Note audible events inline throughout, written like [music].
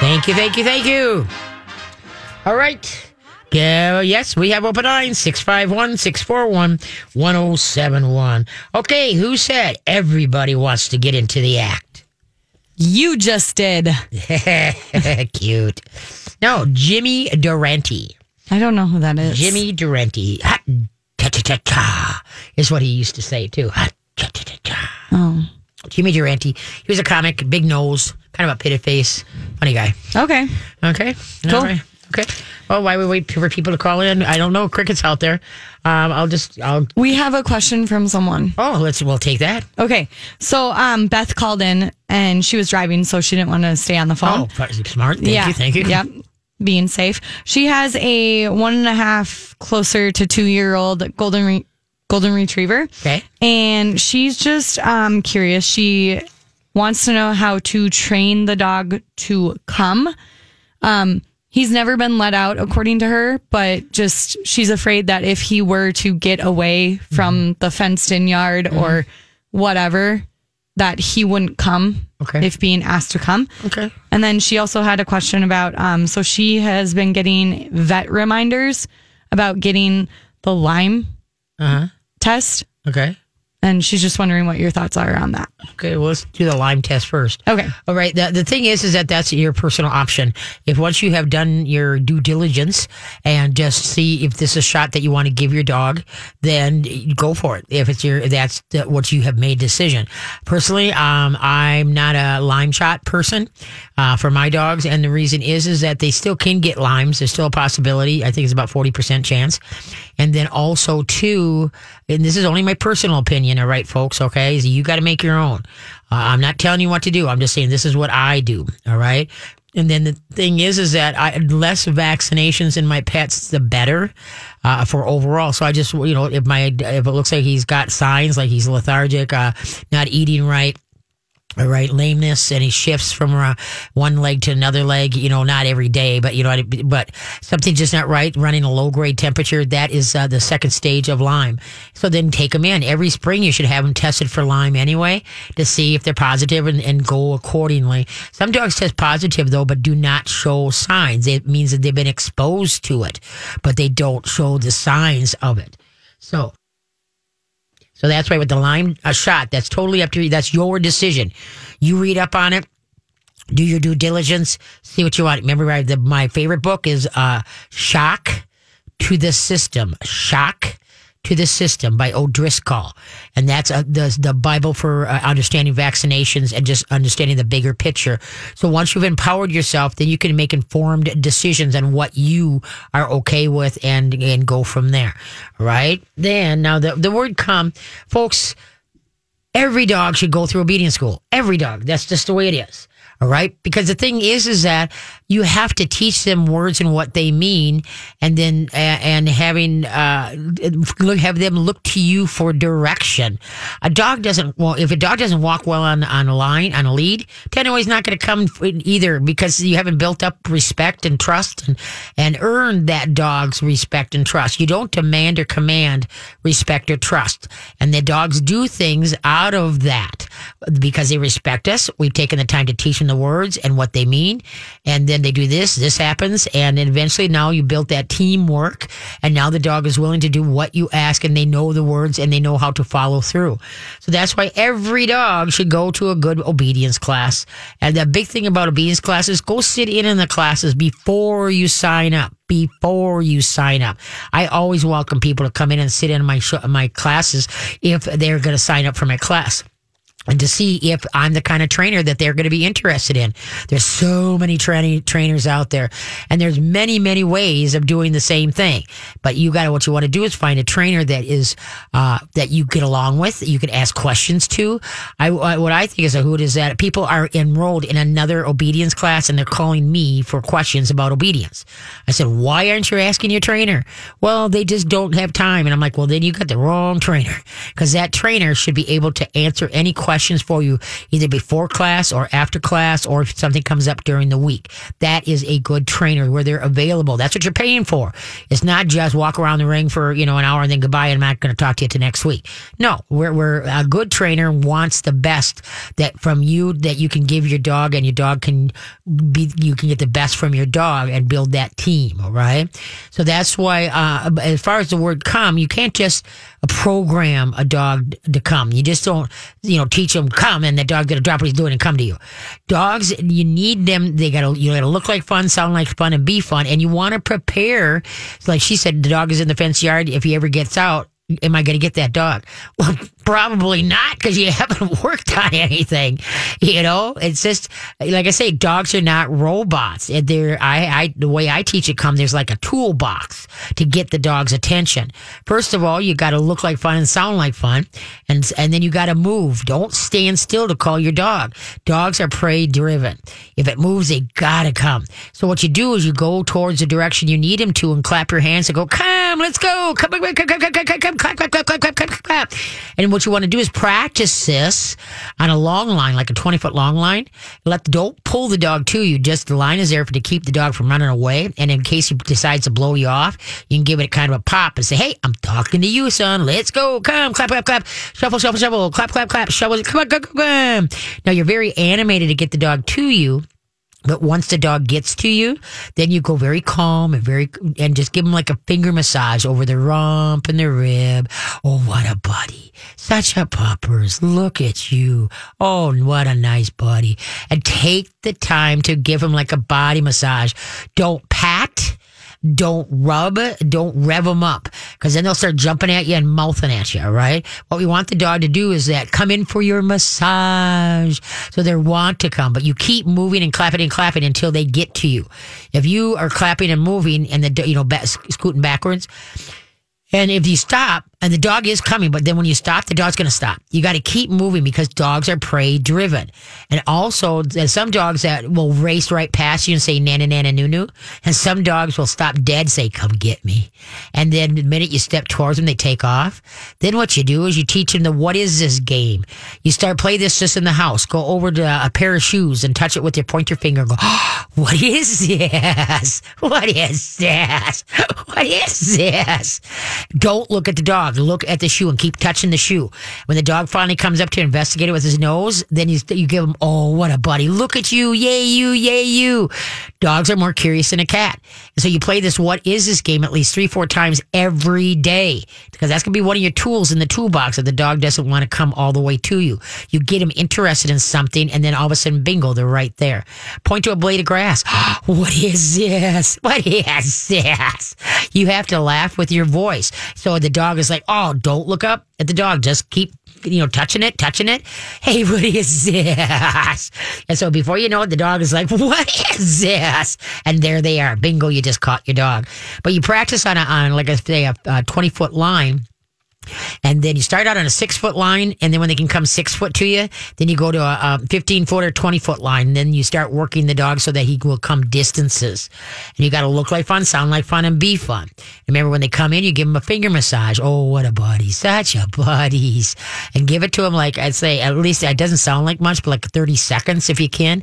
Thank you, thank you, thank you. All right. Yeah, yes, we have open line 651 641 1071. Okay, who said everybody wants to get into the act? You just did. [laughs] Cute. No, Jimmy Durante. I don't know who that is. Jimmy Durante. Cha cha cha cha is what he used to say too. Cha. Oh. Jimmy Durante. He was a comic, big nose, kind of a pitted face, funny guy. Okay. Okay. Cool. Right. Okay. Well, why we wait for people to call in? I don't know. Cricket's out there. Um, I'll just. I'll. We have a question from someone. Oh, let's. We'll take that. Okay. So um, Beth called in and she was driving, so she didn't want to stay on the phone. Oh, smart. Thank yeah. you. Thank you. Yep. Being safe. She has a one and a half, closer to two year old golden golden retriever. Okay. And she's just um, curious. She wants to know how to train the dog to come. Um, he's never been let out, according to her, but just she's afraid that if he were to get away from Mm-hmm. the fenced in yard or whatever, that he wouldn't come Okay. if being asked to come. Okay. And then she also had a question about um, so she has been getting vet reminders about getting the Lyme Uh huh. Test. Okay. And she's just wondering what your thoughts are on that. Okay. Well, let's do the Lyme test first. Okay. All right. The, the thing is, is that that's your personal option. If once you have done your due diligence and just see if this is a shot that you want to give your dog, then go for it. If it's your, that's the, what you have made decision. Personally, um, I'm not a Lyme shot person, uh, for my dogs. And the reason is, is that they still can get Lymes. There's still a possibility. I think it's about 40% chance. And then also too, and this is only my personal opinion, all right, folks, okay? Is you got to make your own. Uh, I'm not telling you what to do. I'm just saying this is what I do, all right? And then the thing is, is that I less vaccinations in my pets, the better uh, for overall. So I just, you know, if my if it looks like he's got signs like he's lethargic, uh, not eating right, right, lameness, and he shifts from uh, one leg to another leg. You know, not every day, but you know, but something just not right. Running a low grade temperature that is uh, the second stage of Lyme. So then take them in every spring. You should have them tested for Lyme anyway to see if they're positive and, and go accordingly. Some dogs test positive though, but do not show signs. It means that they've been exposed to it, but they don't show the signs of it. So so that's why with the Lyme a shot, that's totally up to you. That's your decision. You read up on it, do your due diligence, see what you want. Remember, I- the, my favorite book is uh, Shock to the System. Shock to the System by O'Driscoll. And that's uh, the, the Bible for uh, understanding vaccinations and just understanding the bigger picture. So once you've empowered yourself, then you can make informed decisions on what you are okay with and, and go from there. Right? Then, now the, the word come, folks, every dog should go through obedience school. Every dog. That's just the way it is. All right. Because the thing is, is that you have to teach them words and what they mean. And then, and having, uh, have them look to you for direction. A dog doesn't, well, if a dog doesn't walk well on, on a line, on a lead, Tenno is not going to come either because you haven't built up respect and trust and, and earned that dog's respect and trust. You don't demand or command respect or trust. And the dogs do things out of that because they respect us. We've taken the time to teach them the words and what they mean. And then they do this, this happens. And then eventually now you built that teamwork. And now the dog is willing to do what you ask and they know the words and they know how to follow through. So that's why every dog should go to a good obedience class. And the big thing about obedience classes, go sit in in the classes before you sign up before you sign up. I always welcome people to come in and sit in my sh- my classes if they're going to sign up for my class and to see if I'm the kind of trainer that they're going to be interested in. There's so many training trainers out there, and there's many many ways of doing the same thing. But you got to what you want to do is find a trainer that is uh, that you get along with, that you can ask questions to. I, I what I think is a hoot is that people are enrolled in another obedience class and they're calling me for questions about obedience. I said, why aren't you asking your trainer? Well, they just don't have time, and I'm like, well, then you got the wrong trainer because that trainer should be able to answer any question questions for you either before class or after class or if something comes up during the week. That is a good trainer where they're available. That's what you're paying for. It's not just walk around the ring for, you know, an hour and then goodbye and I'm not going to talk to you to next week. No, we're, we're a good trainer wants the best that from you that you can give your dog and your dog can be, you can get the best from your dog and build that team. All right. So that's why, uh, as far as the word come, you can't just program a dog to come. You just don't, you know, teach them come and the dog's going to drop what he's doing and come to you. Dogs, you need them. They got to, you got to look like fun, sound like fun and be fun. And you want to prepare. Like she said, the dog is in the fence yard. If he ever gets out, am I to get that dog? Well, probably not because you haven't worked on anything. You know, it's just like I say, dogs are not robots. They're I, I the way I teach it. Come there's like a toolbox to get the dog's attention. First of all, you got to look like fun and sound like fun, and and then you got to move. Don't stand still to call your dog. Dogs are prey driven. If it moves, they gotta come. So what you do is you go towards the direction you need him to, and clap your hands and go, "Come, let's go! Come, come, come, come, come, come, come, clap, clap, clap, clap, clap, clap, clap." And what you want to do is practice this on a long line, like a 20 foot long line. Let don't pull the dog to you. Just the line is there for to keep the dog from running away. And in case he decides to blow you off, you can give it kind of a pop and say, Hey, I'm talking to you, son. Let's go. Come, clap, clap, clap. Shuffle, shuffle, shuffle. Clap, clap, clap. Shuffle. Come on, come, come, come. Now you're very animated to get the dog to you. But once the dog gets to you, then you go very calm and very, and just give him like a finger massage over the rump and the rib. Oh, what a buddy. Such a puppers. Look at you. Oh, what a nice buddy. And take the time to give him like a body massage. Don't pat. Don't rub, don't rev them up because then they'll start jumping at you and mouthing at you. right? What we want the dog to do is that come in for your massage. So they want to come, but you keep moving and clapping and clapping until they get to you. If you are clapping and moving and the, you know, scooting backwards, and if you stop, and the dog is coming, but then when you stop, the dog's going to stop. You got to keep moving because dogs are prey driven. And also, there's some dogs that will race right past you and say nana nana nunu. And some dogs will stop dead, say, come get me. And then the minute you step towards them, they take off. Then what you do is you teach them the what is this game? You start play this just in the house. Go over to a pair of shoes and touch it with your pointer finger and go, oh, [gasps] what is this? [laughs] What is this? [laughs] What is this? Don't look at the dog dog. Look at the shoe and keep touching the shoe. When the dog finally comes up to investigate it with his nose, then you, you give him, oh, what a buddy. Look at you. Yay, you. Yay, you. Dogs are more curious than a cat. So you play this what is this game at least three, four times every day because that's going to be one of your tools in the toolbox if the dog doesn't want to come all the way to you. You get him interested in something and then all of a sudden, bingo, they're right there. Point to a blade of grass. [gasps] what is this? [laughs] What is this? You have to laugh with your voice. So the dog is like, oh, don't look up at the dog. Just keep, you know, touching it, touching it. [laughs] Hey, what is this? And so before you know it, the dog is like, [laughs] what is this? And there they are. Bingo, you just caught your dog. But you practice on, a, on like I say, a, a 20 foot line and then you start out on a six foot line, and then when they can come six foot to you, then you go to a, a 15 foot or 20 foot line. And then you start working the dog so that he will come distances. And you got to look like fun, sound like fun, and be fun. Remember, when they come in, you give them a finger massage. Oh, what a buddy. Such a buddies. And give it to them like I'd say, at least it doesn't sound like much, but like 30 seconds if you can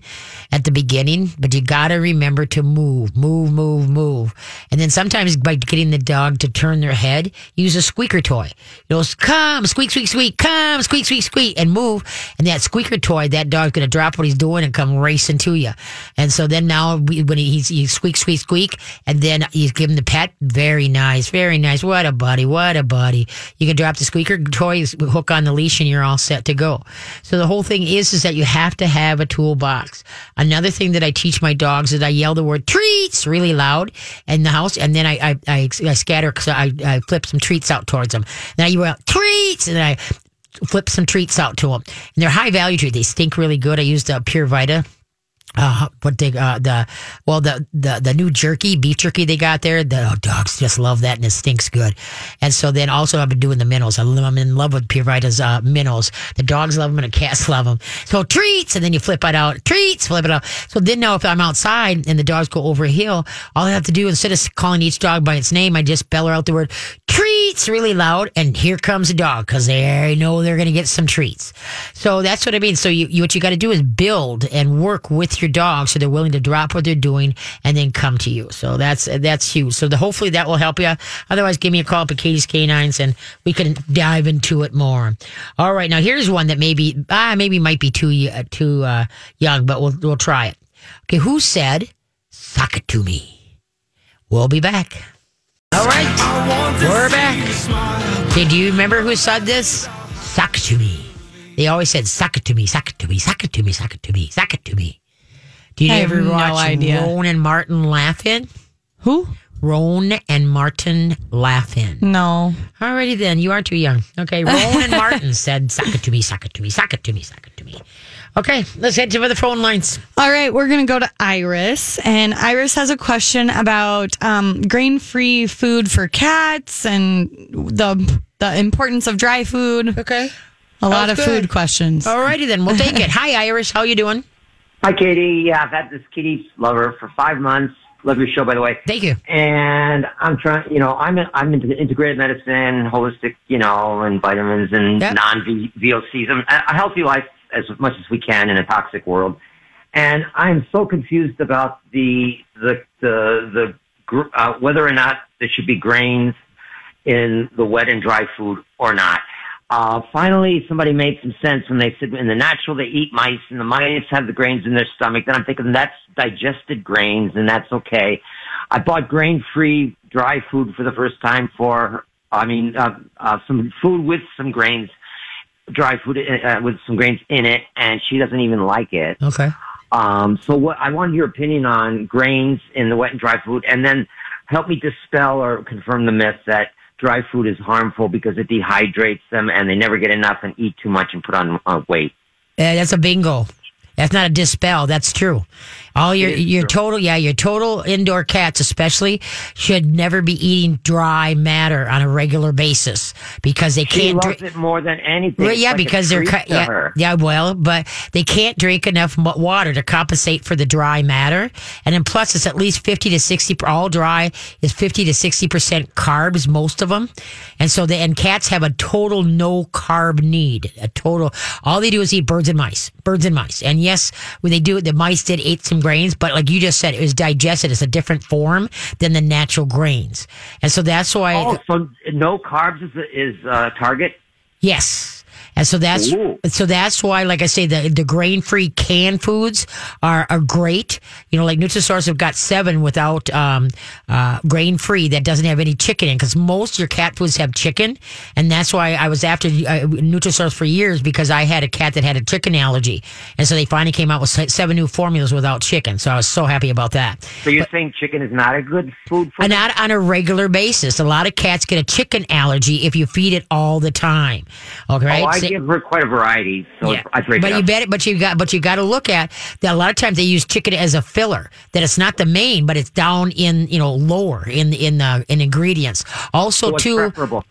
at the beginning. But you got to remember to move, move, move, move. And then sometimes by getting the dog to turn their head, use a squeaker toy. You know, come, squeak, squeak, squeak, come, squeak, squeak, squeak, and move. And that squeaker toy, that dog's going to drop what he's doing and come racing to you. And so then now when he's, he squeak, squeak, squeak, and then you give him the pet, very nice, very nice. What a buddy, what a buddy. You can drop the squeaker toy, hook on the leash, and you're all set to go. So the whole thing is, is that you have to have a toolbox. Another thing that I teach my dogs is I yell the word treats really loud in the house, and then I, I, I, I scatter because I, I flip some treats out towards them. Then I want treats, and I flip some treats out to them. And they're high value treats. They stink really good. I used a Pure Vita uh, what they uh, the well the, the the new jerky beef jerky they got there the oh, dogs just love that and it stinks good. And so then also I've been doing the minnows. I'm in love with Pure Vita's uh, minnows. The dogs love them and the cats [laughs] love them so treats and then you flip it out. Treats flip it out. So then now if I'm outside and the dogs go over a hill all I have to do instead of calling each dog by its name I just bell out the word treats really loud and here comes a dog because they know they're going to get some treats. So that's what I mean. So you, you what you got to do is build and work with your dog so they're willing to drop what they're doing and then come to you. So that's that's huge. So the, hopefully that will help you. Otherwise, give me a call up at Katie's Canines and we can dive into it more. All right, now here's one that maybe ah maybe might be too uh, too uh, young, but we'll we'll try it. Okay, who said "Suck it to me"? We'll be back. All right, we're back. Do you remember who said this? Suck to me. They always said, "Suck it to me, suck it to me, suck it to me, suck it to me, suck it to me." Do you ever no watch idea. Rowan and Martin Laugh-In? Who? Rowan and Martin Laugh-In. No. Alrighty then, you are too young. Okay, [laughs] Rowan and Martin said, "Suck it to me, suck it to me, suck it to me, suck it to me." Okay, let's head to the phone lines. All right, we're going to go to Iris. And Iris has a question about um, grain free food for cats and the, the importance of dry food. Okay. A lot of good. food questions. Alrighty then, we'll take it. [laughs] Hi, Iris. How you doing? Hi, Katie. Yeah, I've had this kitty lover for five months. Love your show, by the way. Thank you. And I'm trying, you know, I'm in, I'm into integrated medicine, holistic, you know, and vitamins and Yep. non VOCs, and a a healthy life as much as we can in a toxic world. And I'm so confused about the the the the uh, whether or not there should be grains in the wet and dry food or not. Uh, finally, somebody made some sense when they said in the natural they eat mice and the mice have the grains in their stomach. Then I'm thinking that's digested grains and that's okay. I bought grain-free dry food for the first time for, I mean, uh, uh, some food with some grains, dry food uh, with some grains in it, and she doesn't even like it. Okay. Um, so what I want your opinion on grains in the wet and dry food, and then help me dispel or confirm the myth that dry food is harmful because it dehydrates them and they never get enough and eat too much and put on uh, weight. Uh, that's a bingo. That's not a dispel. That's true. All your your true. total yeah your total indoor cats especially should never be eating dry matter on a regular basis because they She can't. drink- it more than anything. Well, yeah, like because they're. Yeah, her. yeah, well, but they can't drink enough water to compensate for the dry matter, and then plus it's at least fifty to sixty. All dry is fifty to sixty percent carbs, most of them, and so the and cats have a total no carb need. A total. All they do is eat birds and mice, birds and mice, and yes, when they do it, the mice did eat some grains, but like you just said, it was digested. It's a different form than the natural grains, and so that's why. Oh, so no carbs is is uh, target. Yes. And so that's Ooh. so that's why, like I say, the the grain free canned foods are are great. You know, like Nutrisource have got seven without um, uh, grain free that doesn't have any chicken in because most your cat foods have chicken, and that's why I was after uh, Nutrisource for years because I had a cat that had a chicken allergy, and so they finally came out with seven new formulas without chicken. So I was so happy about that. So you're saying chicken is not a good food for And not on a regular basis. A lot of cats get a chicken allergy if you feed it all the time. Okay, right? Oh, Sa- give her quite a variety, so Yeah. I break but you bet it, but you got, but you got to look at that. A lot of times they use chicken as a filler. That it's not the main, but it's down in you know lower in in the in ingredients. Also, So too, preferable?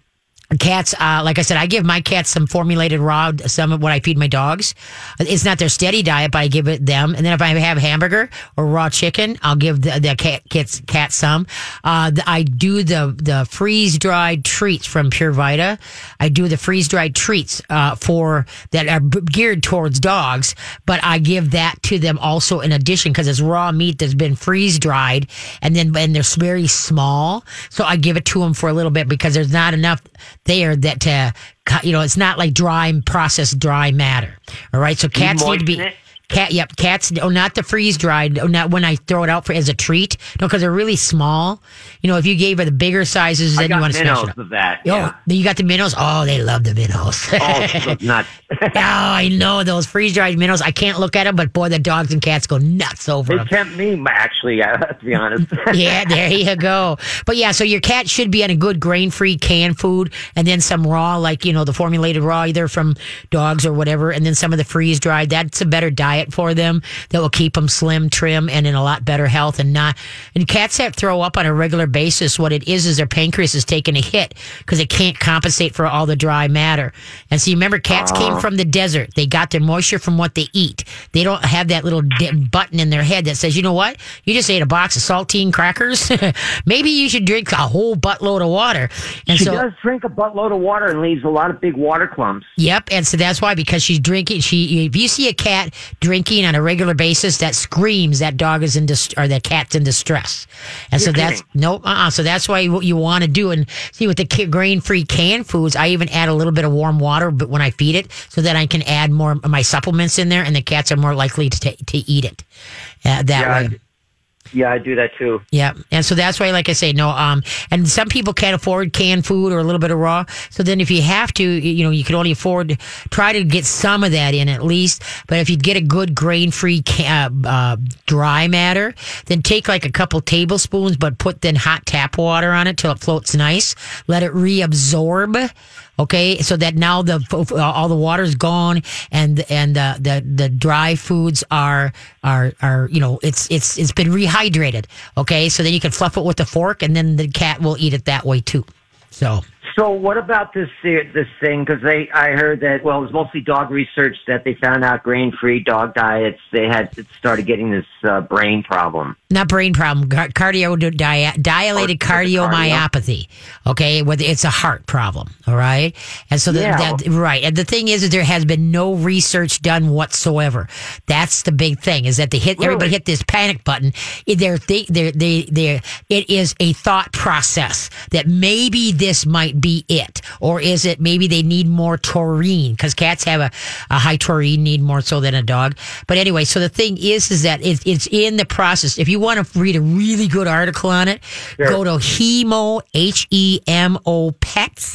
Cats uh, like i said i give my cats some formulated raw some of what i feed my dogs. It's not their steady diet but i give it them. And then if i have hamburger or raw chicken i'll give the, the cat cats cat some. Uh, the, i do the the freeze dried treats from pure vita i do the freeze dried treats uh, for that are geared towards dogs but i give that to them also in addition because it's raw meat that's been freeze dried and then and they're very small. So i give it to them for a little bit because there's not enough there that uh, to you know it's not like dry processed dry matter all right so cats need to be it? Cat yep cats oh not the freeze dried oh, not when i throw it out for as a treat no because they're really small you know if you gave her the bigger sizes then you want to smash it up of that. Oh, Yeah. you got the minnows. Oh, they love the minnows. Oh, nuts. [laughs] oh, I know those freeze dried minnows. I can't look at them, but boy, the dogs and cats go nuts over They them. They tempt me, actually, [laughs] uh, to be honest. [laughs] yeah, there you go. But yeah, so your cat should be on a good grain free canned food and then some raw, like, you know, the formulated raw, either from dogs or whatever, and then some of the freeze dried. That's a better diet diet for them that will keep them slim, trim, and in a lot better health and not. And cats that throw up on a regular basis, what it is is their pancreas is taking a hit because it can't compensate for all the dry matter. And so you remember, cats came oh. from the desert. They got their moisture from what they eat. They don't have that little button in their head that says, you know what? You just ate a box of saltine crackers. [laughs] Maybe you should drink a whole buttload of water. And She so, does drink a buttload of water and leaves a lot of big water clumps. Yep, and so that's why because she's drinking. She if you see a cat drinking on a regular basis, that screams that dog is in dis- or that cat's in distress, and so You're that's kidding. no. Uh-uh, so that's why what you want to do and see with the grain free canned foods. I even add a little bit of warm water, but when I feed it, so that I can add more of my supplements in there, and the cats are more likely to ta- to eat it uh, that Yeah, way. Yeah, I do that too. Yeah, and so that's why, like I say, no. Um, and some people can't afford canned food or a little bit of raw. So then, if you have to, you know, you can only afford try to get some of that in at least. But if you get a good grain-free ca- uh, dry matter, then take like a couple tablespoons, but put then hot tap water on it till it floats nice. Let it reabsorb. Okay, so that now the all the water's gone and and the the the dry foods are are are you know it's it's it's been rehydrated. Okay, so then you can fluff it with a fork and then the cat will eat it that way too. So So what about this this thing? Because they, I heard that well, it was mostly dog research that they found out grain free dog diets they had started getting this uh, brain problem. not brain problem, car- cardio di- dilated cardiomyopathy. Okay, it's a heart problem. All right, and so the, Yeah. that right, and the thing is that there has been no research done whatsoever. That's the big thing is that they hit everybody hit this panic button. It- They're they they they they it is a thought process that maybe this might be it, or is it maybe they need more taurine because cats have a, a high taurine need more so than a dog. But anyway, so the thing is is that it, it's in the process. If you want to read a really good article on it, Sure. go to hemo h e m o pets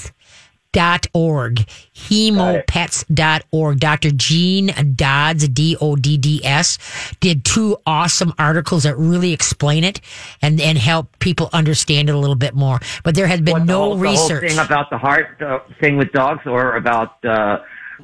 dot org. Hemopets dot org. Dr Jean Dodds d-o-d-d-s did two awesome articles that really explain it and and help people understand it a little bit more. But there has been What, no whole research. thing about the heart uh, thing with dogs, or about uh,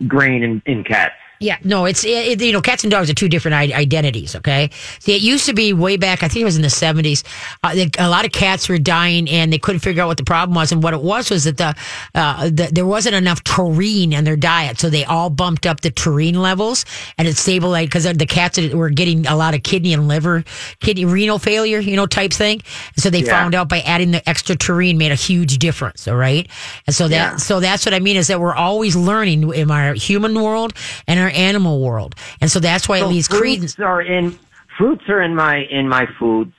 grain in, in cats. Yeah, no, it's it, you know, cats and dogs are two different I- identities. Okay, see, it used to be way back. I think it was in the seventies. Uh, a lot of cats were dying, and they couldn't figure out what the problem was. And what it was was that the, uh, the there wasn't enough taurine in their diet, so they all bumped up the taurine levels, and it stabilized because the cats were getting a lot of kidney and liver, kidney renal failure, you know, type thing. And so they Yeah. found out by adding the extra taurine made a huge difference. All right, and so that Yeah. so that's what I mean is that we're always learning in our human world and our animal world, and so that's why it So fruits credence. are in fruits are in my in my foods,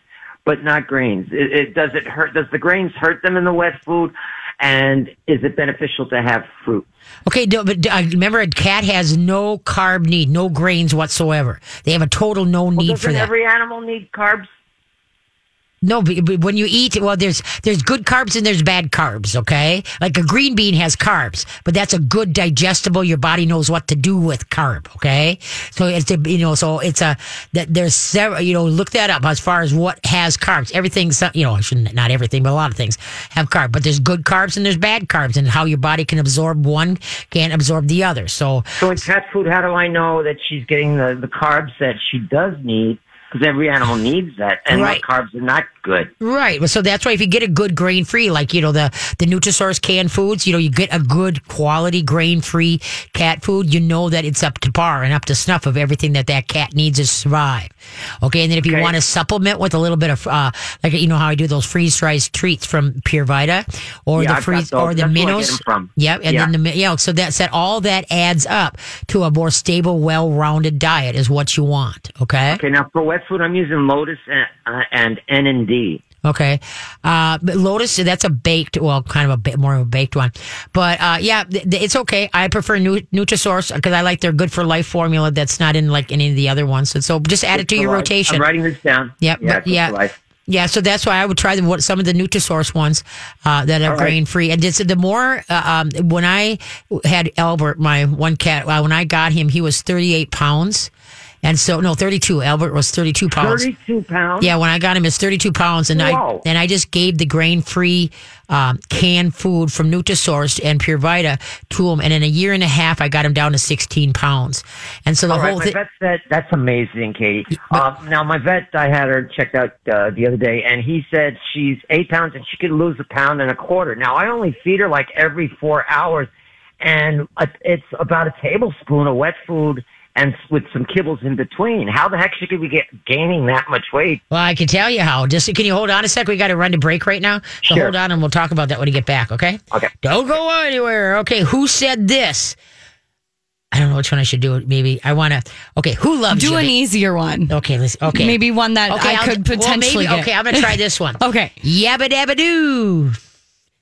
but not grains. It, it does it hurt? Does the grains hurt them in the wet food? And is it beneficial to have fruit? Okay, do- but uh, remember, a cat has no carb need, no grains whatsoever. They have a total no Well, need for that. every animal need carbs? No, but, when you eat, well, there's there's good carbs and there's bad carbs. Okay, like a green bean has carbs, but that's a good digestible. Your body knows what to do with carb. Okay, so it's a, you know, so it's a that there's several. You know, look that up as far as what has carbs. Everything's you know, not everything, but a lot of things have carb. But there's good carbs and there's bad carbs, and how your body can absorb one can't absorb the other. So So in cat food, how do I know that she's getting the, the carbs that she does need? Because every animal needs that, and Right. carbs are not good. Right. So that's why if you get a good grain free, like, you know, the, the Nutrisource canned foods, you know, you get a good quality grain free cat food, you know that it's up to par and up to snuff of everything that that cat needs to survive. Okay. And then if you Okay. want to supplement with a little bit of, uh, like, you know how I do those freeze dried treats from Pure Vita or Yeah, the freeze or the That's where I get minnows. them from. Yep. And Yeah. then the, yeah. So that's that all that adds up to a more stable, well rounded diet is what you want. Okay. Okay, now for food, I'm using Lotus and, uh, and N and D. Okay. Uh, Lotus, that's a baked, well, kind of a bit more of a baked one. But, uh, yeah, th- th- it's okay. I prefer Nu- Nutrisource because I like their good for life formula that's not in like any of the other ones. And so just add it to your life. rotation. I'm writing this down. Yep, Yeah, but yeah. life. Yeah, so that's why I would try the, what some of the Nutrisource ones uh, that are right. grain free. And it's, the more uh, um, when I had Albert, my one cat, uh, when I got him, he was 38 pounds. And so, no, 32. Albert was 32 pounds. 32 pounds? Yeah, when I got him, it's 32 pounds, and I and I just gave the grain free um, canned food from Nutrisource and Pure Vita to him, and in a year and a half, I got him down to 16 pounds. And so the All right, whole my thing. that's amazing, Katie. Um, now my vet, I had her checked out uh, the other day, and he said she's eight pounds and she could lose a pound and a quarter. Now I only feed her like every four hours, and uh, it's about a tablespoon of wet food and with some kibbles in between. How the heck she we get, gaining that much weight? Well, I can tell you how. Just can you hold on a sec? We got to run to break right now. So Sure. hold on, and we'll talk about that when you get back. Okay. Okay. Don't go anywhere. Okay. Who said this? I don't know which one I should do. Maybe I want to. Okay. Who loves Do you? an easier one. Okay. Let's. Okay. Maybe one that Okay, I I'll- could well, potentially maybe- get. Okay, I'm gonna try [laughs] this one. Okay. Yabba dabba doo.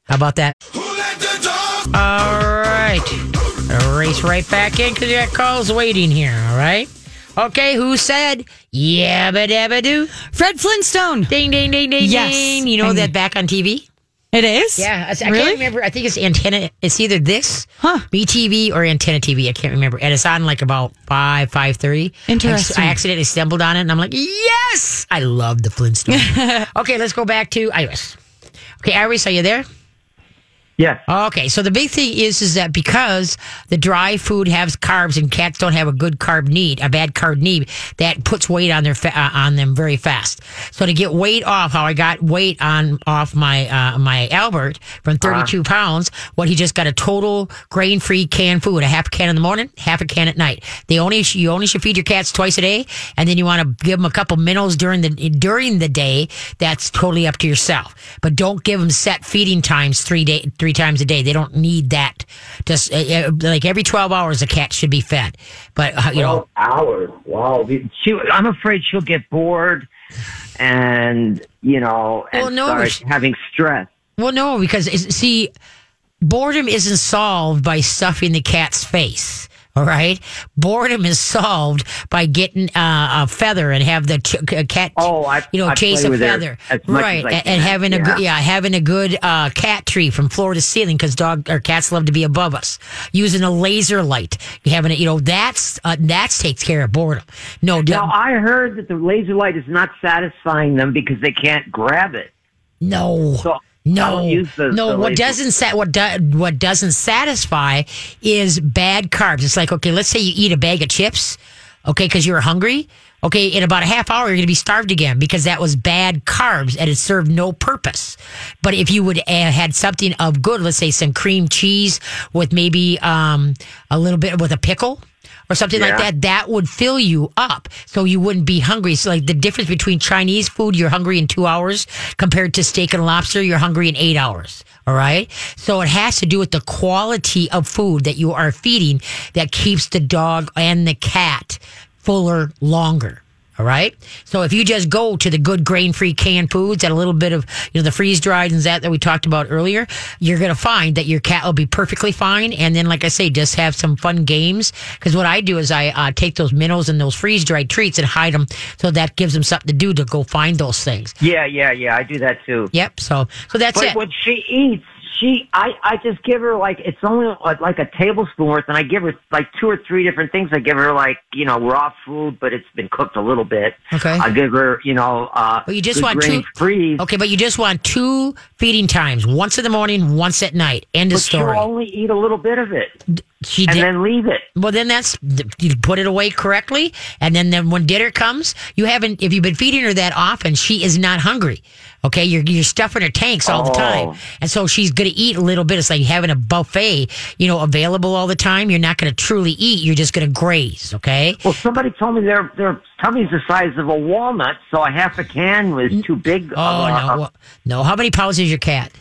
How about that? All right. Race right back in because that call's waiting here. All right. Okay. Who said yabba dabba doo? Fred Flintstone. Ding ding ding ding Yes. ding. You know that back on TV? It is? Yeah, I, I really? can't remember. I think it's antenna. It's either this, Huh. MeTV or antenna TV. I can't remember. And it's on like about five, five thirty. Interesting. I, accidentally stumbled on it, and I'm like, yes, I love the Flintstones. [laughs] okay, let's go back to Iris. Okay, Iris, are you there? Yes. Okay, so the big thing is is that because the dry food has carbs and cats don't have a good carb need, a bad carb need, that puts weight on their fa- uh, on them very fast. So to get weight off, how I got weight on off my uh, my Albert from 32 pounds, what he just got a total grain free canned food, a half a can in the morning, half a can at night. They only you only should feed your cats twice a day, and then you want to give them a couple minnows during the during the day. That's totally up to yourself, but don't give them set feeding times three day three times a day. They don't need that. Just uh, uh, like every 12 hours, a cat should be fed. But uh, you know, hours. Wow. She, I'm afraid she'll get bored and, you know, and Well, no, start she- having stress. Well, no, because see, boredom isn't solved by stuffing the cat's face. [laughs] All right, boredom is solved by getting uh, a feather and have the ch- cat, Oh, I- you know, I chase a feather, right, and, and having a yeah. good, yeah, having a good uh, cat tree from floor to ceiling because dog or cats love to be above us. Using a laser light, you having it, you know, that's uh, that's takes care of boredom. No, Now, I heard that the laser light is not satisfying them because they can't grab it. No. So, no. no, what doesn't sa- what do- what doesn't satisfy is bad carbs. It's like okay, let's say you eat a bag of chips, okay, because you're hungry. Okay, in about a half hour, you're going to be starved again because that was bad carbs and it served no purpose. But if you would uh, had something of good, let's say some cream cheese with maybe um, a little bit with a pickle or something like that, that would fill you up so you wouldn't be hungry. So, like the difference between Chinese food, you're hungry in two hours, compared to steak and lobster, you're hungry in eight hours. All right. So, it has to do with the quality of food that you are feeding that keeps the dog and the cat fuller longer. All right. So if you just go to the good grain free canned foods and a little bit of, you know, the freeze dried and that that we talked about earlier, you're going to find that your cat will be perfectly fine. And then, like I say, just have some fun games. Cause what I do is I uh, take those minnows and those freeze dried treats and hide them. So that gives them something to do to go find those things. Yeah, yeah, yeah. I do that too. Yep. So, so that's But it. when she eats, she, I, I just give her like it's only like a tablespoon worth, and I give her like two or three different things. I give her like you know raw food, but it's been cooked a little bit. Okay. I give her you know. uh But you just want two- freeze. Okay. But you just want two feeding times, once in the morning, once at night. End of But she'll story. only eat a little bit of it She and did. then leave it. Well, then that's you put it away correctly, and then, then when dinner comes, you haven't. If you've been feeding her that often, she is not hungry. Okay, you're you're stuffing her tanks all the time, Oh. and so she's going to eat a little bit. It's like having a buffet, you know, available all the time. You're not going to truly eat. You're just going to graze. Okay. Well, somebody told me their their tummy's the size of a walnut, so a half a can was too big. Oh uh, no, no. How many pounds is your cat?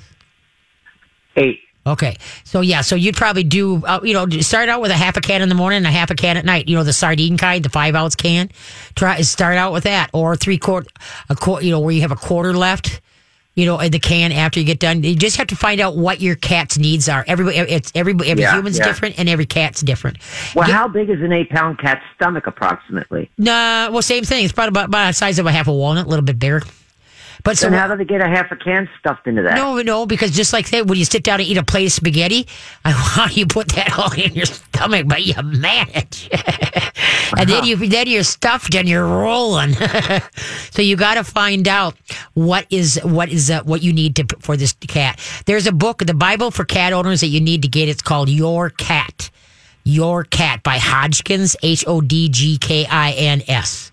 eight. Okay, so yeah, so you'd probably do, uh, you know, start out with a half a can in the morning and a half a can at night. You know, the sardine kind, the five ounce can. Try start out with that, or three quart, a quart, you know, where you have a quarter left. You know, in the can after you get done. You just have to find out what your cat's needs are. Everybody, it's everybody, every Yeah, human's yeah. different, and every cat's different. Well, Get- how big is an eight pound cat's stomach approximately? Nah, well, same thing. It's probably about, about the size of a half a walnut, a little bit bigger. But so Then how do they get a half a can stuffed into that? no, no, because just like that, when you sit down and eat a plate of spaghetti, [laughs] how do you put that [laughs] all in your stomach? But you manage, [laughs] and then you then you're stuffed and you're rolling. so you got to find out what is what is uh, what you need to for this cat. There's a book, the Bible for cat owners that you need to get. It's called Your Cat. Your Cat by Hodgkins, H O D G K I N S.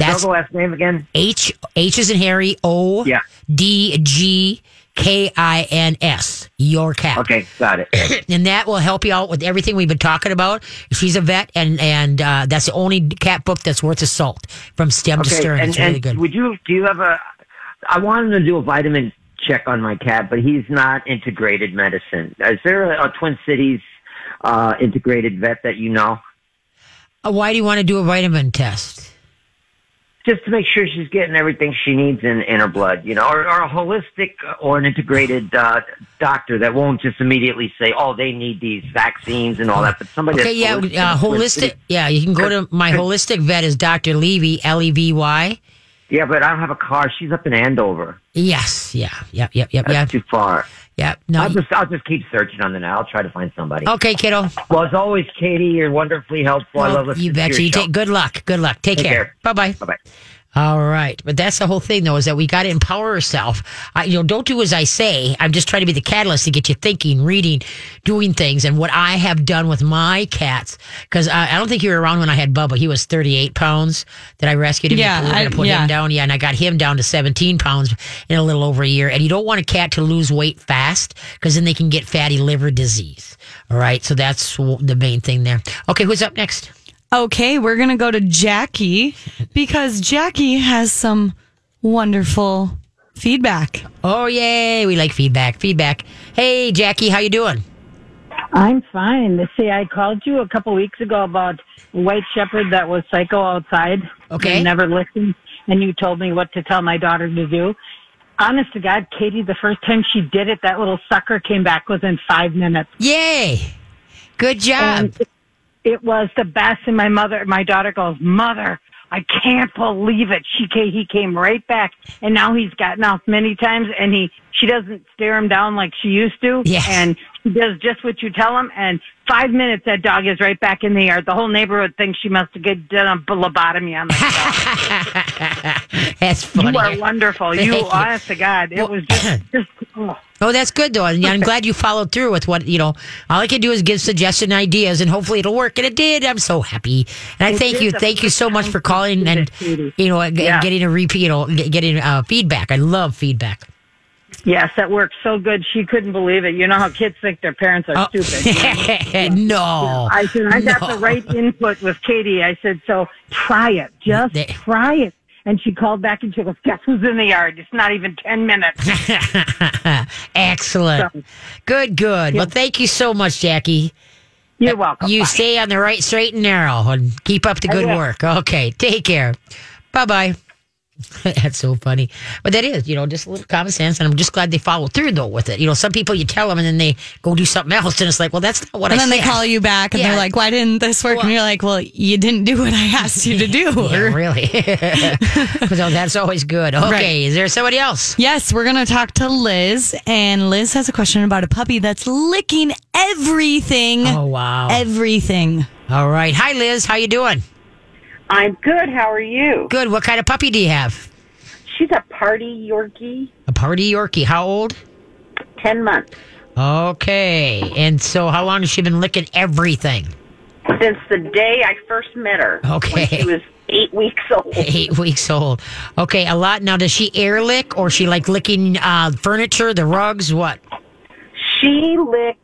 That's the last name again. H H is in Harry O Yeah. D G K I N S. Your cat. Okay, got it. [clears throat] And that will help you out with everything we've been talking about. She's a vet, and and uh, that's the only cat book that's worth a salt from stem to stern. and, it's really and good. would you do you have a? I wanted to do a vitamin check on my cat, but he's not integrated medicine. Is there a, a Twin Cities uh, integrated vet that you know? Uh, Why do you want to do a vitamin test? Just to make sure she's getting everything she needs in, in her blood, you know, or, or a holistic or an integrated uh, doctor that won't just immediately say, "Oh, they need these vaccines and all that," but somebody Okay, yeah, that's uh, holistic. Yeah, you can go to my holistic vet is Dr. Levy, L E V Y. Yeah, but I don't have a car. She's up in Andover. Yes, yeah, yep, yep, yep, That's yep, too far. Yep. No, I'll just I'll just keep searching on the net. I'll try to find somebody. okay, kiddo. Well, as always, Katie, you're wonderfully helpful. I Well, love listening you to betcha. your You show. take good luck. Good luck. Take, Take care. care. Bye bye. Bye bye. All right, but that's the whole thing, though, is that we got to empower ourselves. I, you know, don't do as I say. I'm just trying to be the catalyst to get you thinking, reading, doing things, and what I have done with my cats. Because I, uh, I don't think you were around when I had Bubba. He was 38 pounds that I rescued him. Yeah, I- put yeah. him down. Yeah, and I got him down to 17 pounds in a little over a year. And you don't want a cat to lose weight fast because then they can get fatty liver disease. All right, so that's the main thing there. Okay, who's up next? Okay, we're going to go to Jackie because Jackie has some wonderful feedback. Oh yay, we like feedback. Feedback. Hey Jackie, how you doing? I'm fine. See, I called you a couple weeks ago about white shepherd that was psycho outside. Okay. And never listened, and you told me what to tell my daughter to do. Honest to God, Katie, the first time she did it, that little sucker came back within five minutes. Yay! Good job. And it was the best. And my mother, my daughter goes, Mother, I can't believe it. She came, he came right back, and now he's gotten off many times, and he she doesn't stare him down like she used to, Yes. and he does just what you tell him. And five minutes, that dog is right back in the yard. The whole neighborhood thinks she must have get- done a lobotomy on that dog. [laughs] that's funny. you are wonderful. You, Thank you. honest to God, it was just, [clears throat] just oh. Oh, that's good though. And I'm glad you followed through with what you know. All I can do is give suggestion ideas, and hopefully it'll work. And it did. I'm so happy, and I It thank you, thank you so much for calling and you know Yeah. getting a repeat, you know, getting uh, feedback. I love feedback. Yes, that worked so good. She couldn't believe it. You know how kids think their parents are Oh. stupid. [laughs] no, I said, I got No. the right input with Katie. I said, so try it. Just They- try it. And she called back and she goes, guess who's in the yard? It's not even 10 minutes. [laughs] Excellent. So- Good, good. Well, thank you so much, Jackie. You're welcome. You Bye. stay on the right straight and narrow and keep up the good work. Okay, take care. Bye bye. [laughs] That's so funny. But that is, you know, just a little common sense. And I'm just glad they follow through, though, with it. You know, some people you tell them and then they go do something else. And it's like, well, that's not what And I And then they call you back and Yeah. they're like, why didn't this work? Well- and you're like, well, you didn't do what I asked you to [laughs] do. Yeah, really. [laughs] so that's always good. Okay, Right. is there somebody else? Yes, we're going to talk to Liz. And Liz has a question about a puppy that's licking everything. Oh, wow. Everything. All right. Hi, Liz. How you doing? I'm good. How are you? Good. What kind of puppy do you have? She's a party Yorkie, A party Yorkie. How old? 10 months. Okay. And so how long has she been licking everything? Since the day I first met her. Okay. She was eight weeks old. [laughs] Eight weeks old. Okay, a lot. Now, does she air lick or she like licking uh, furniture, the rugs? What? She licks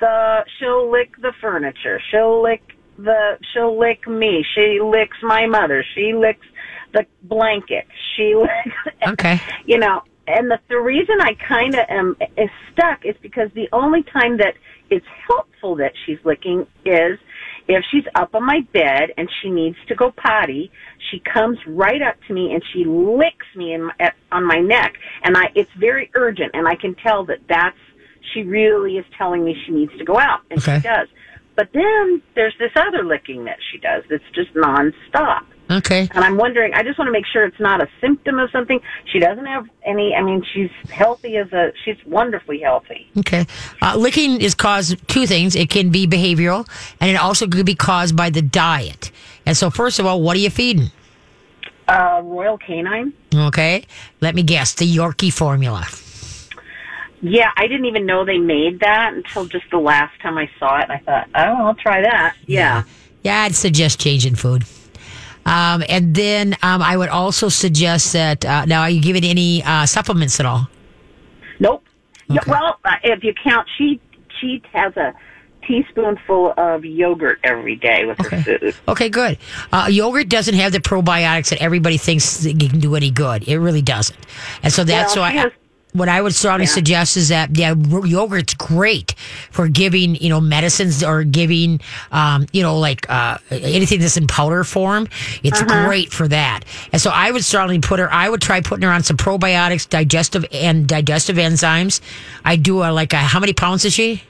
the, she'll lick the furniture. She'll lick the, she'll lick me. She licks my mother. She licks the blanket. She [laughs] licks, Okay. you know, and the, the reason I kind of am is stuck is because the only time that it's helpful that she's licking is if she's up on my bed and she needs to go potty, she comes right up to me and she licks me in at, on my neck, and I it's very urgent, and I can tell that that's she really is telling me she needs to go out, and Okay. she does. But then there's this other licking that she does that's just nonstop. Okay. And I'm wondering, I just want to make sure it's not a symptom of something. She doesn't have any, I mean, she's healthy as a, she's wonderfully healthy. Okay. Uh, licking is caused two things. It can be behavioral, and it also could be caused by the diet. And so, first of all, what are you feeding? Uh, Royal Canine? Okay. Let me guess. The Yorkie formula. Yeah, I didn't even know they made that until just the last time I saw it. And I thought, oh, I'll try that. Yeah. Yeah, I'd suggest changing food. Um, and then um, I would also suggest that uh, now, are you giving any uh, supplements at all? Nope. Yeah, Okay. well, uh, if you count, she she has a teaspoonful of yogurt every day with her food. Okay, good. Uh, yogurt doesn't have the probiotics that everybody thinks that can do any good. It really doesn't. And so that's Well, why she has- what I would strongly Yeah. suggest is that yeah, yogurt's great for giving you know medicines or giving um, you know like uh, anything that's in powder form. It's Uh-huh. great for that. And so I would strongly put her. I would try putting her on some probiotics, digestive and digestive enzymes. I do a, like a, how many pounds is she?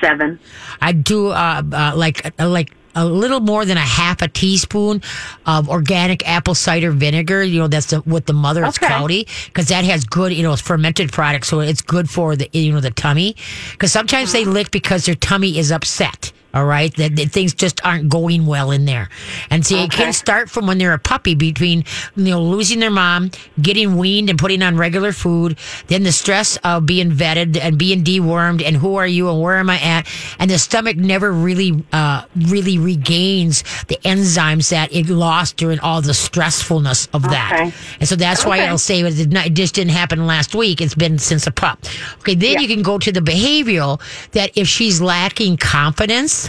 Seven. I do uh, uh, like uh, like a little more than a half a teaspoon of organic apple cider vinegar. You know that's the, with the mother. It's Okay. cloudy because that has good you know it's fermented product, so it's good for the you know the tummy. Because sometimes they lick because their tummy is upset. All right, that, that things just aren't going well in there, and see, it can start from when they're a puppy, between you know losing their mom, getting weaned, and putting on regular food, then the stress of being vetted and being dewormed, and who are you and where am I at, and the stomach never really, uh, really regains the enzymes that it lost during all the stressfulness of that, Okay. and so that's why I'll say it, did not, it just didn't happen last week. It's been since a pup. Okay, then Yeah. you can go to the behavioral that if she's lacking confidence.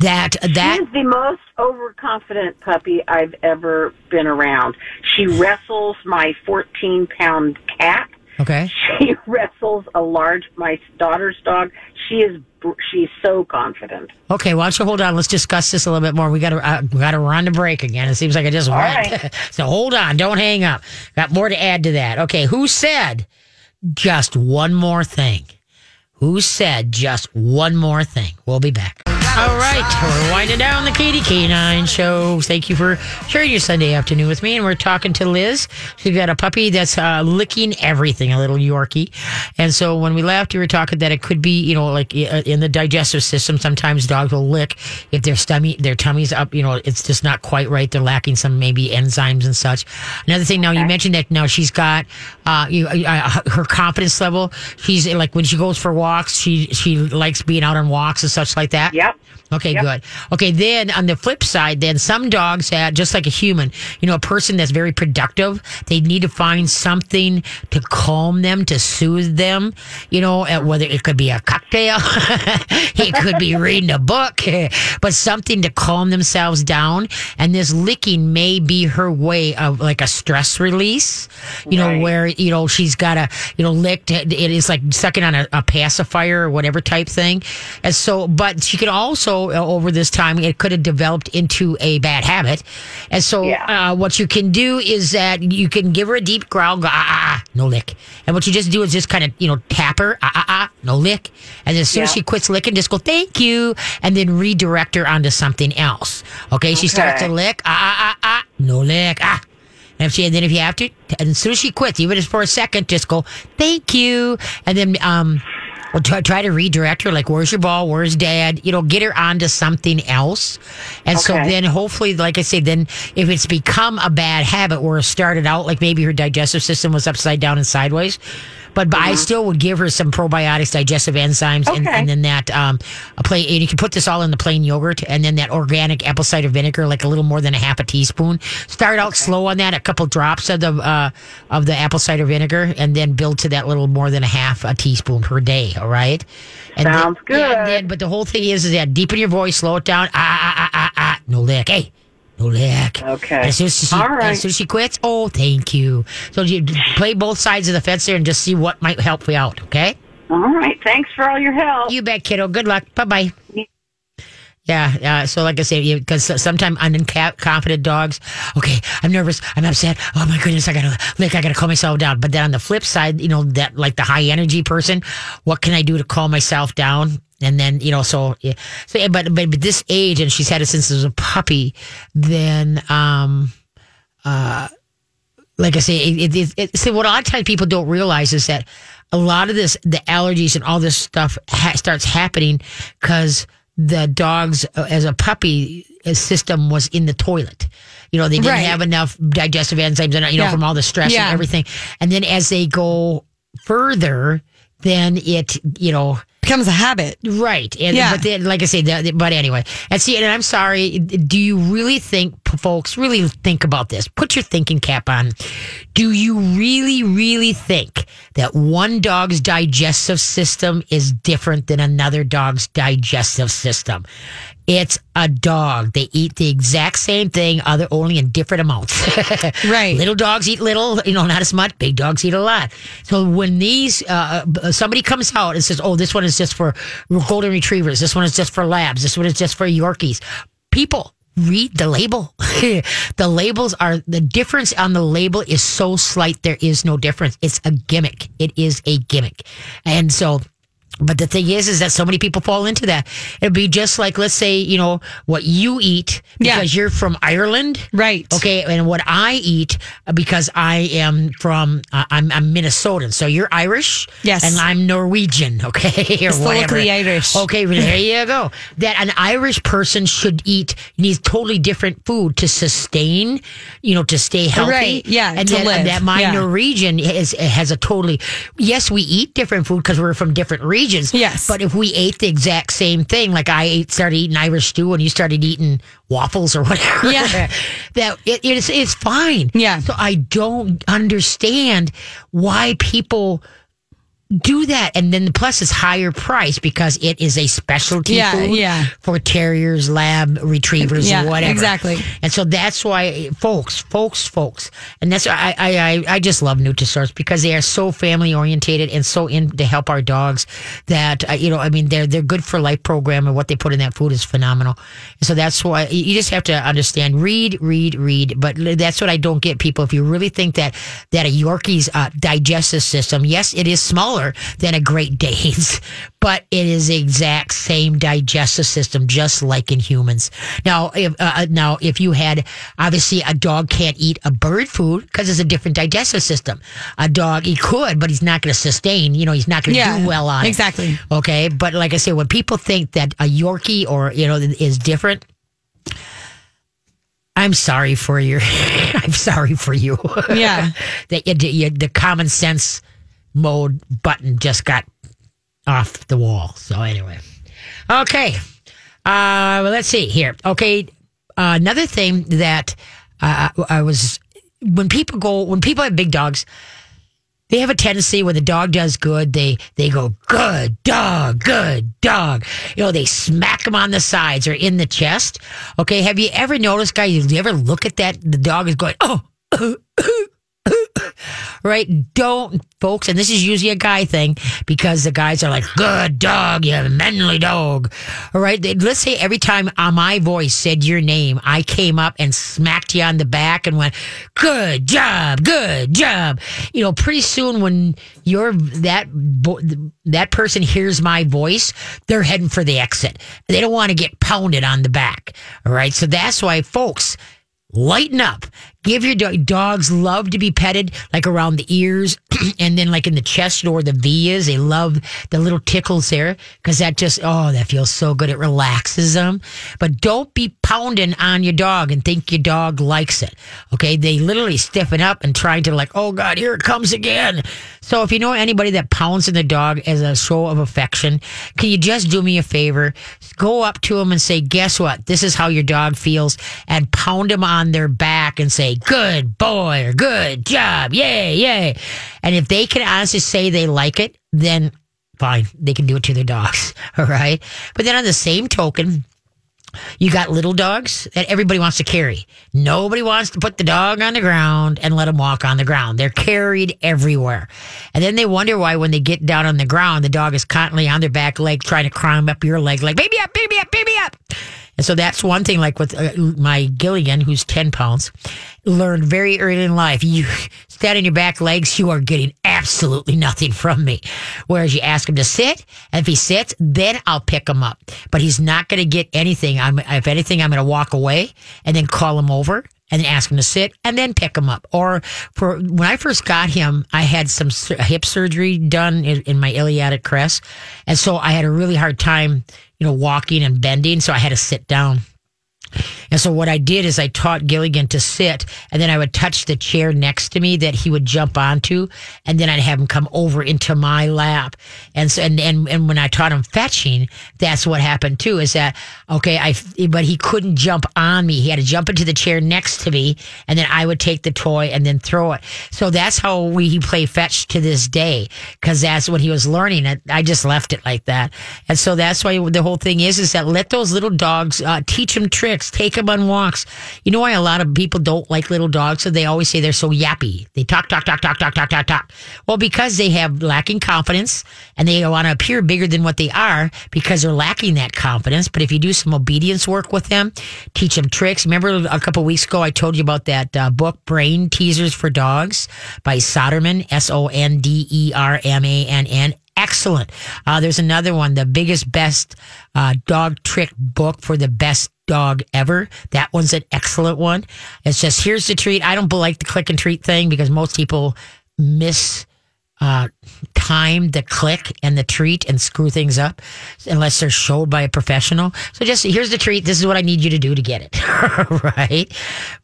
That that She's the most overconfident puppy I've ever been around. She wrestles my 14 pound cat. okay. She [laughs] wrestles a large, my daughter's dog. She is, she's so confident. Okay, why don't you hold on? Let's discuss this a little bit more. We got to uh, we got to run the break again. It seems like I just All went. right. [laughs] so hold on, don't hang up. Got more to add to that. Okay, who said just one more thing? Who said just one more thing? We'll be back. All right, we're winding down the Katie K9 show. Thank you for sharing your Sunday afternoon with me. And we're talking to Liz. She's got a puppy that's uh, licking everything, a little Yorkie. And so when we left, you were talking that it could be, you know, like uh, in the digestive system, sometimes dogs will lick if their stomach, their tummy's up, you know, it's just not quite right. They're lacking some maybe enzymes and such. Another thing, now you mentioned that now she's got uh, you, uh, her confidence level. She's like when she goes for walks, she she likes being out on walks and such like that. Yep. Okay, Yep. good. Okay, then on the flip side, then some dogs have, just like a human, you know, a person that's very productive, they need to find something to calm them, to soothe them, you know, uh, whether it could be a cocktail, [laughs] it could be reading a book, [laughs] but something to calm themselves down. And this licking may be her way of like a stress release, you know, where, you know, she's got a, you know, licked, it is like sucking on a, a pacifier or whatever type thing. And so, but she could also, uh, over this time, it could have developed into a bad habit. And so, Yeah. uh, what you can do is that you can give her a deep growl, go, ah, ah, ah, no lick. And what you just do is just kind of, you know, tap her, ah, ah, ah, no lick. And as soon as she quits licking, just go, thank you. And then redirect her onto something else. Okay. She starts to lick, ah, ah, ah, ah, no lick, ah. And if she, and then if you have to, and as soon as she quits, even if for a second, just go, thank you. And then, um, try, try to redirect her, like, where's your ball? Where's dad? You know, get her onto something else. And so Okay. then hopefully, like I say, then if it's become a bad habit where it started out like maybe her digestive system was upside down and sideways, but, but I still would give her some probiotics, digestive enzymes, and, Okay. and then that um, a plain, and you can put this all in the plain yogurt, and then that organic apple cider vinegar, like a little more than a half a teaspoon. Start out slow on that, a couple drops of the uh, of the apple cider vinegar, and then build to that little more than a half a teaspoon per day. All right. And Sounds then, yeah, and good. then- but the whole thing is, is that deepen your voice, slow it down. Ah ah ah ah ah. No lick. Hey. Lick. Okay. As soon as she, All right. as soon as she quits, oh, thank you. So you play both sides of the fence there and just see what might help you out. Okay. All right. Thanks for all your help. You bet, kiddo. Good luck. Bye bye. Yeah, uh, so like I say, because sometimes unconfident dogs, okay, I'm nervous, I'm upset. Oh my goodness, I gotta like I gotta calm myself down. But then on the flip side, you know that like the high energy person, what can I do to calm myself down? And then you know, so yeah. so but but but this age, and she's had it since it was a puppy. Then um, uh, like I say, it, it, it, so what a lot of times people don't realize is that a lot of this, the allergies and all this stuff ha- starts happening because the dog's uh, as a puppy uh, system was in the toilet. You know, they didn't Right. have enough digestive enzymes, and you know, Yeah. from all the stress Yeah. and everything. And then as they go further, then it, you know, Becomes a habit. Right. And, Yeah. But then, like I say, the, the- but anyway, and see, and I'm sorry. Do you really think, folks, really think about this? Put your thinking cap on. Do you really, really think that one dog's digestive system is different than another dog's digestive system? It's a dog. They eat the exact same thing, other only in different amounts. [laughs] Right. Little dogs eat little, you know, not as much. Big dogs eat a lot. So when these uh, uh, somebody comes out and says, "Oh, this one is just for golden retrievers. This one is just for labs. This one is just for Yorkies," people read the label. [laughs] the labels are the difference on the label is so slight. There is no difference. It's a gimmick. It is a gimmick, and so. But the thing is, is that so many people fall into that. It'd be just like, let's say, you know, what you eat Yeah. because you're from Ireland. Right. Okay. And what I eat uh, because I am from, uh, I'm, I'm Minnesotan. So you're Irish. Yes. And I'm Norwegian. [laughs] Okay. or whatever. locally Irish. Okay. well, there you go. That an Irish person should eat, needs totally different food to sustain, you know, to stay healthy. Right, yeah, And to that, live, that my yeah. Norwegian is, has a totally, yes, we eat different food because we're from different regions. Yes. But if we ate the exact same thing, like I ate, started eating Irish stew and you started eating waffles or [laughs] whatever, Yeah. that it, it's it's fine. Yeah. So I don't understand why people do that, and then the plus it's higher price because it is a specialty Yeah, food yeah. for terriers, lab retrievers, Yeah, whatever. exactly. And so that's why, folks, folks, folks, and that's why I, I, I, I just love Nutrisource because they are so family orientated and so in to help our dogs that uh, you know, I mean, they're they're good for life program and what they put in that food is phenomenal. And so that's why you just have to understand, read, read, read. But that's what I don't get, people. If you really think that that a Yorkie's uh, digestive system, yes, it is smaller than a Great Dane's, [laughs] but it is exact same digestive system, just like in humans. Now, if uh, now if you had obviously a dog can't eat a bird food because it's a different digestive system. A dog he could, but he's not going to sustain. You know, he's not going to Yeah, do well on it. exactly. Okay, but like I say, when people think that a Yorkie or you know is different. I'm sorry for your. [laughs] I'm sorry for you. Yeah. [laughs] that you, you, the common sense mode button just got off the wall. So anyway, okay. Uh, well, let's see here. Okay, uh, another thing that uh, I was when people go when people have big dogs. They have a tendency when the dog does good, they they go good dog, good dog. You know, they smack them on the sides or in the chest. Okay, have you ever noticed, guys? You ever look at that? The dog is going, oh, right? Don't, folks, and this is usually a guy thing because the guys are like, good dog, you have a manly dog. All right. Let's say every time uh, my voice said your name, I came up and smacked you on the back and went, good job, good job. You know, pretty soon when you're that, that person hears my voice, they're heading for the exit. They don't want to get pounded on the back. All right. So that's why, folks, lighten up. Give your dog, dogs love to be petted like around the ears [clears throat] and then like in the chest or the V is. They love the little tickles there because that just, oh, that feels so good. It relaxes them. But don't be pounding on your dog and think your dog likes it. Okay. They literally stiffen up and trying to like, oh God, here it comes again. So if you know anybody that pounds on the dog as a show of affection, can you just do me a favor? Go up to them and say, guess what? This is how your dog feels and pound them on their back and say, good boy or good job. Yay, yay. And if they can honestly say they like it, then fine. They can do it to their dogs. [laughs] All right. But then on the same token, you got little dogs that everybody wants to carry. Nobody wants to put the dog on the ground and let them walk on the ground. They're carried everywhere. And then they wonder why when they get down on the ground, the dog is constantly on their back leg trying to climb up your leg like, baby up, baby up, baby up. And so that's one thing, like with uh, my Gilligan, who's 10 pounds, learned very early in life. You [laughs] stand on your back legs, you are getting absolutely nothing from me. Whereas you ask him to sit, and if he sits, then I'll pick him up. But he's not going to get anything. I'm, if anything, I'm going to walk away and then call him over and ask him to sit and then pick him up. Or for when I first got him, I had some hip surgery done in, in my iliac crest. And so I had a really hard time, you know, walking and bending. So I had to sit down. And so what I did is I taught Gilligan to sit and then I would touch the chair next to me that he would jump onto and then I'd have him come over into my lap. And so, and, and, and when I taught him fetching, that's what happened too is that, okay, I, but he couldn't jump on me. He had to jump into the chair next to me and then I would take the toy and then throw it. So that's how we he play fetch to this day because that's what he was learning. I, I just left it like that. And so that's why the whole thing is, is that let those little dogs, uh, teach them tricks, take them on walks. You know why a lot of people don't like little dogs? So they always say they're so yappy. They talk, talk, talk, talk, talk, talk, talk, talk. Well, because they have lacking confidence and they want to appear bigger than what they are because they're lacking that confidence. But if you do some obedience work with them, teach them tricks. Remember a couple weeks ago, I told you about that uh, book, Brain Teasers for Dogs by Sondermann, S O N D E R M A N N excellent. Uh, there's another one, the biggest, best uh, dog trick book for the best dog ever. That one's an excellent one. It's just here's the treat. I don't like the click and treat thing because most people miss uh, time the click and the treat and screw things up unless they're showed by a professional. So just here's the treat. This is what I need you to do to get it. [laughs] right.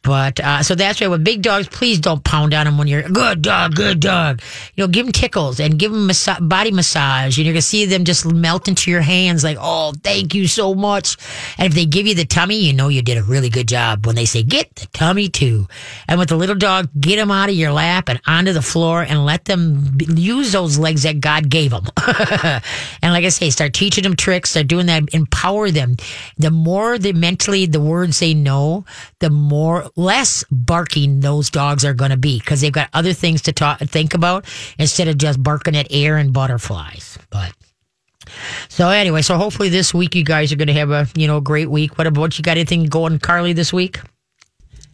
But, uh, so that's why with big dogs, please don't pound on them when you're good dog, good dog. You know, give them tickles and give them massa- body massage. And you're going to see them just melt into your hands like, oh, thank you so much. And if they give you the tummy, you know you did a really good job when they say, get the tummy too. And with the little dog, get them out of your lap and onto the floor and let them use those legs that God gave them. [laughs] and like I say, start teaching them tricks, start doing that, empower them. The more they mentally, the words they know, the more, less barking those dogs are going to be because they've got other things to talk, think about instead of just barking at air and butterflies. But. So anyway, so hopefully this week you guys are going to have a you know great week. What about you got anything going, Carly, this week?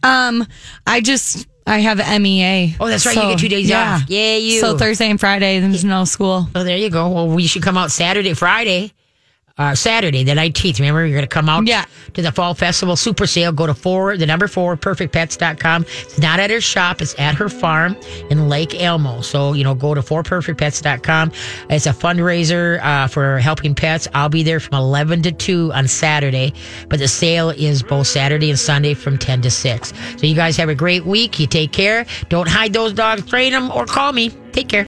Um, I just I have MEA. Oh, that's right. you get two days off. Yeah, you. So Thursday and Friday, there's no school. Oh, there you go. Well, we should come out Saturday, Friday. Uh, Saturday, the 19th. Remember, you're going to come out Yeah. to the Fall Festival Super Sale. Go to four, the number four, perfectpets.com. It's not at her shop, it's at her farm in Lake Elmo. So, you know, go to fourperfectpets.com. It's a fundraiser uh, for helping pets. I'll be there from 11 to 2 on Saturday, but the sale is both Saturday and Sunday from 10 to 6. So, you guys have a great week. You take care. Don't hide those dogs, train them, or call me. Take care.